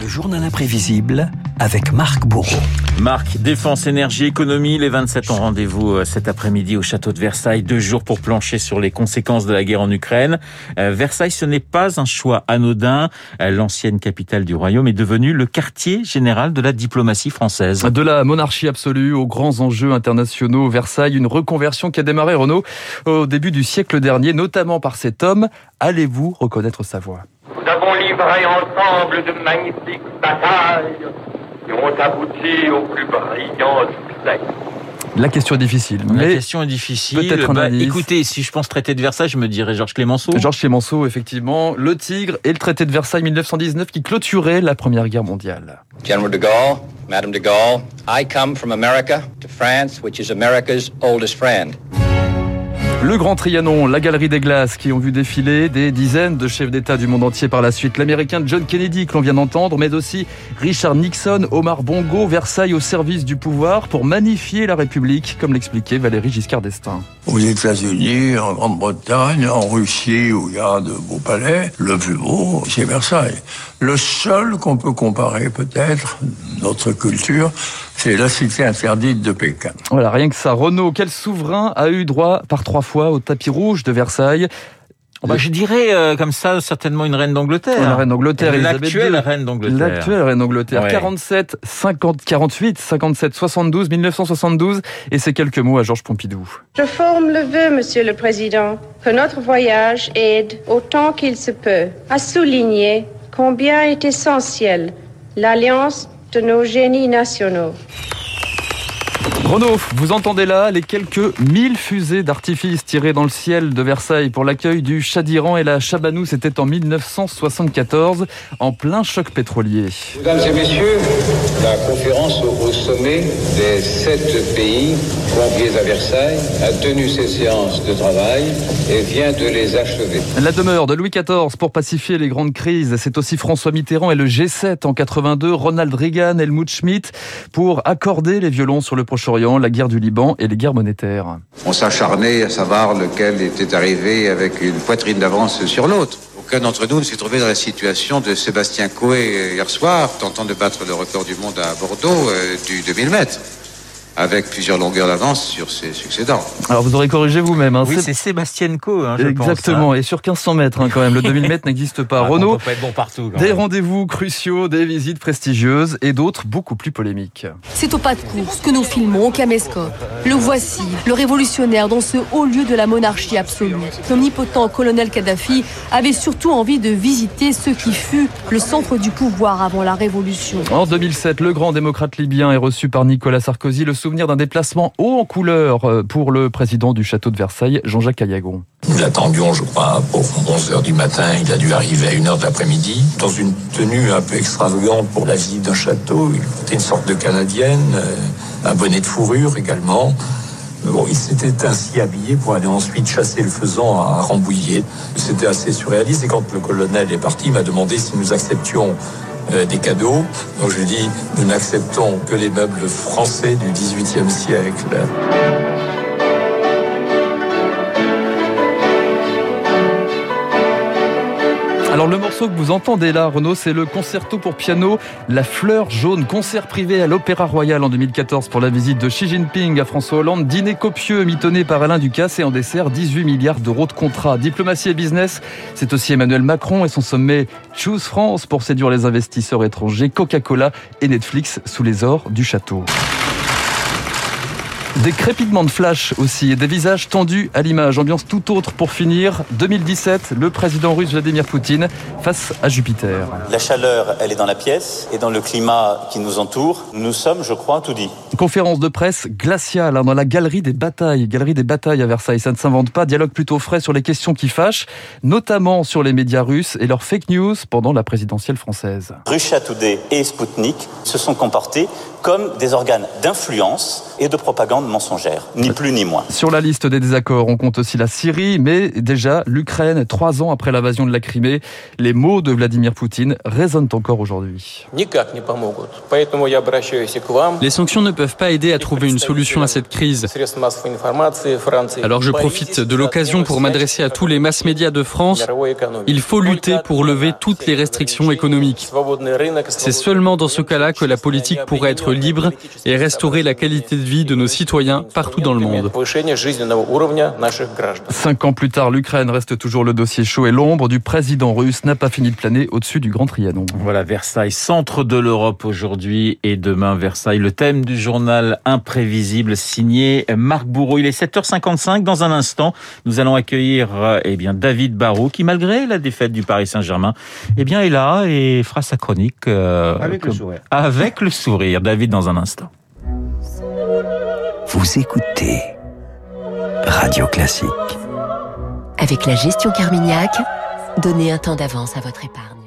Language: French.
Le journal imprévisible avec Marc Bourreau. Marc, défense, énergie, économie, les 27 ont rendez-vous euh, cet après-midi au château de Versailles, deux jours pour plancher sur les conséquences de la guerre en Ukraine. Euh, Versailles, ce n'est pas un choix anodin. Euh, l'ancienne capitale du royaume est devenue le quartier général de la diplomatie française. De la monarchie absolue aux grands enjeux internationaux, Versailles, une reconversion qui a démarré, Renaud, au début du siècle dernier, notamment par cet homme. Allez-vous reconnaître sa voix? Nous avons livré ensemble de magnifiques batailles qui ont abouti au plus brillant succès. La question est difficile. La question est difficile. Peut-être bah. Écoutez, si je pense traité de Versailles, je me dirais Georges Clémenceau. Georges Clémenceau, effectivement. Le Tigre et le traité de Versailles 1919 qui clôturait la Première Guerre mondiale. General de Gaulle, Madame de Gaulle, I come from America to France, which is America's oldest friend. Le Grand Trianon, la Galerie des Glaces qui ont vu défiler des dizaines de chefs d'État du monde entier par la suite. L'Américain John Kennedy que l'on vient d'entendre, mais aussi Richard Nixon, Omar Bongo, Versailles au service du pouvoir pour magnifier la République, comme l'expliquait Valéry Giscard d'Estaing. Aux États-Unis, en Grande-Bretagne, en Russie, où il y a de beaux palais, le plus beau, c'est Versailles. Le seul qu'on peut comparer peut-être, notre culture, c'est la cité interdite de Pékin. Voilà, rien que ça. Renaud, quel souverain a eu droit par trois fois au tapis rouge de Versailles Bah, je dirais euh, comme ça certainement une reine d'Angleterre. La reine d'Angleterre, L'actuelle reine d'Angleterre. L'actuelle reine d'Angleterre. Ouais. 47, 50, 48, 57, 72, 1972. Et ces quelques mots à Georges Pompidou. Je forme le vœu, Monsieur le Président, que notre voyage aide autant qu'il se peut à souligner combien est essentielle l'alliance de nos génies nationaux. Renaud, vous entendez là les quelques 1000 fusées d'artifice tirées dans le ciel de Versailles pour l'accueil du Shah d'Iran et la Chabanou. C'était en 1974, en plein choc pétrolier. Mesdames et messieurs, la conférence au sommet des sept pays conviés à Versailles a tenu ses séances de travail et vient de les achever. La demeure de Louis XIV pour pacifier les grandes crises, c'est aussi François Mitterrand et le G7 en 82, Ronald Reagan, Helmut Schmidt pour accorder les violons sur le Proche-Orient, la guerre du Liban et les guerres monétaires. On s'acharnait à savoir lequel était arrivé avec une poitrine d'avance sur l'autre. Aucun d'entre nous ne s'est trouvé dans la situation de Sébastien Coé hier soir, tentant de battre le record du monde à Bordeaux euh, du 2000 mètres, avec plusieurs longueurs d'avance sur ses succédants. Alors vous aurez corrigé vous-même. Hein, Oui, c'est- c'est Sébastien Co. Hein, je Exactement, Pense, et sur 1500 mètres hein, quand même, le 2000 mètres n'existe pas. hein. Ah, Renaud, On peut pas être bon partout. quand des rendez-vous cruciaux, des visites prestigieuses et d'autres beaucoup plus polémiques. C'est au pas de course que nous filmons au caméscope. Le voici, le révolutionnaire dans ce haut lieu de la monarchie absolue. L'omnipotent colonel Kadhafi avait surtout envie de visiter ce qui fut le centre du pouvoir avant la révolution. En 2007, le grand démocrate libyen est reçu par Nicolas Sarkozy, le d'un déplacement haut en couleur euh, pour le président du château de Versailles, Jean-Jacques Ayagon. Nous l'attendions, je crois, pour 11 heures du matin. Il a dû arriver à 1 heure de l'après-midi, dans une tenue un peu extravagante pour la visite d'un château. Il était une sorte de canadienne, euh, un bonnet de fourrure également. Il s'était ainsi habillé pour aller ensuite chasser le faisan à Rambouillet. C'était assez surréaliste. Et quand le colonel est parti, il m'a demandé si nous acceptions des cadeaux. Donc je dit, nous n'acceptons que les meubles français du XVIIIe siècle. Alors le morceau que vous entendez là, Renaud, c'est le concerto pour piano La Fleur Jaune, concert privé à l'Opéra Royal en 2014 pour la visite de Xi Jinping à François Hollande, dîner copieux mitonné par Alain Ducasse et en dessert 18 milliards d'euros de contrats. Diplomatie et business, c'est aussi Emmanuel Macron et son sommet Choose France pour séduire les investisseurs étrangers, Coca-Cola et Netflix sous les ors du château. Des crépitements de flash aussi et des visages tendus à l'image. Ambiance tout autre pour finir. 2017, le président russe Vladimir Poutine face à Jupiter. La chaleur, elle est dans la pièce et dans le climat qui nous entoure. Nous sommes, je crois, tout dit. Conférence de presse glaciale hein, dans la galerie des batailles. Galerie des batailles à Versailles. Ça ne s'invente pas. Dialogue plutôt frais sur les questions qui fâchent, notamment sur les médias russes et leurs fake news pendant la présidentielle française. Russia Today et Sputnik se sont comportés comme des organes d'influence et de propagande mensongère, ni plus ni moins. Sur la liste des désaccords, on compte aussi la Syrie, mais déjà l'Ukraine, trois ans après l'invasion de la Crimée. Les mots de Vladimir Poutine résonnent encore aujourd'hui. Les sanctions ne peuvent pas aider à trouver une solution à cette crise. Alors je profite de l'occasion pour m'adresser à tous les mass médias de France. Il faut lutter pour lever toutes les restrictions économiques. C'est seulement dans ce cas-là que la politique pourrait être libre et restaurer la qualité de vie de nos citoyens partout dans le monde. Cinq ans plus tard, l'Ukraine reste toujours le dossier chaud et l'ombre du président russe n'a pas fini de planer au-dessus du Grand Trianon. Voilà, Versailles, centre de l'Europe aujourd'hui et demain Versailles. Le thème du journal imprévisible signé Marc Bourreau. Il est 7h55. Dans un instant, nous allons accueillir eh bien David Barrault qui, malgré la défaite du Paris Saint-Germain, eh bien est là et fera sa chronique euh, avec le sourire. Avec le sourire. David, dans un instant. Vous écoutez Radio Classique. Avec la gestion Carmignac, donnez un temps d'avance à votre épargne.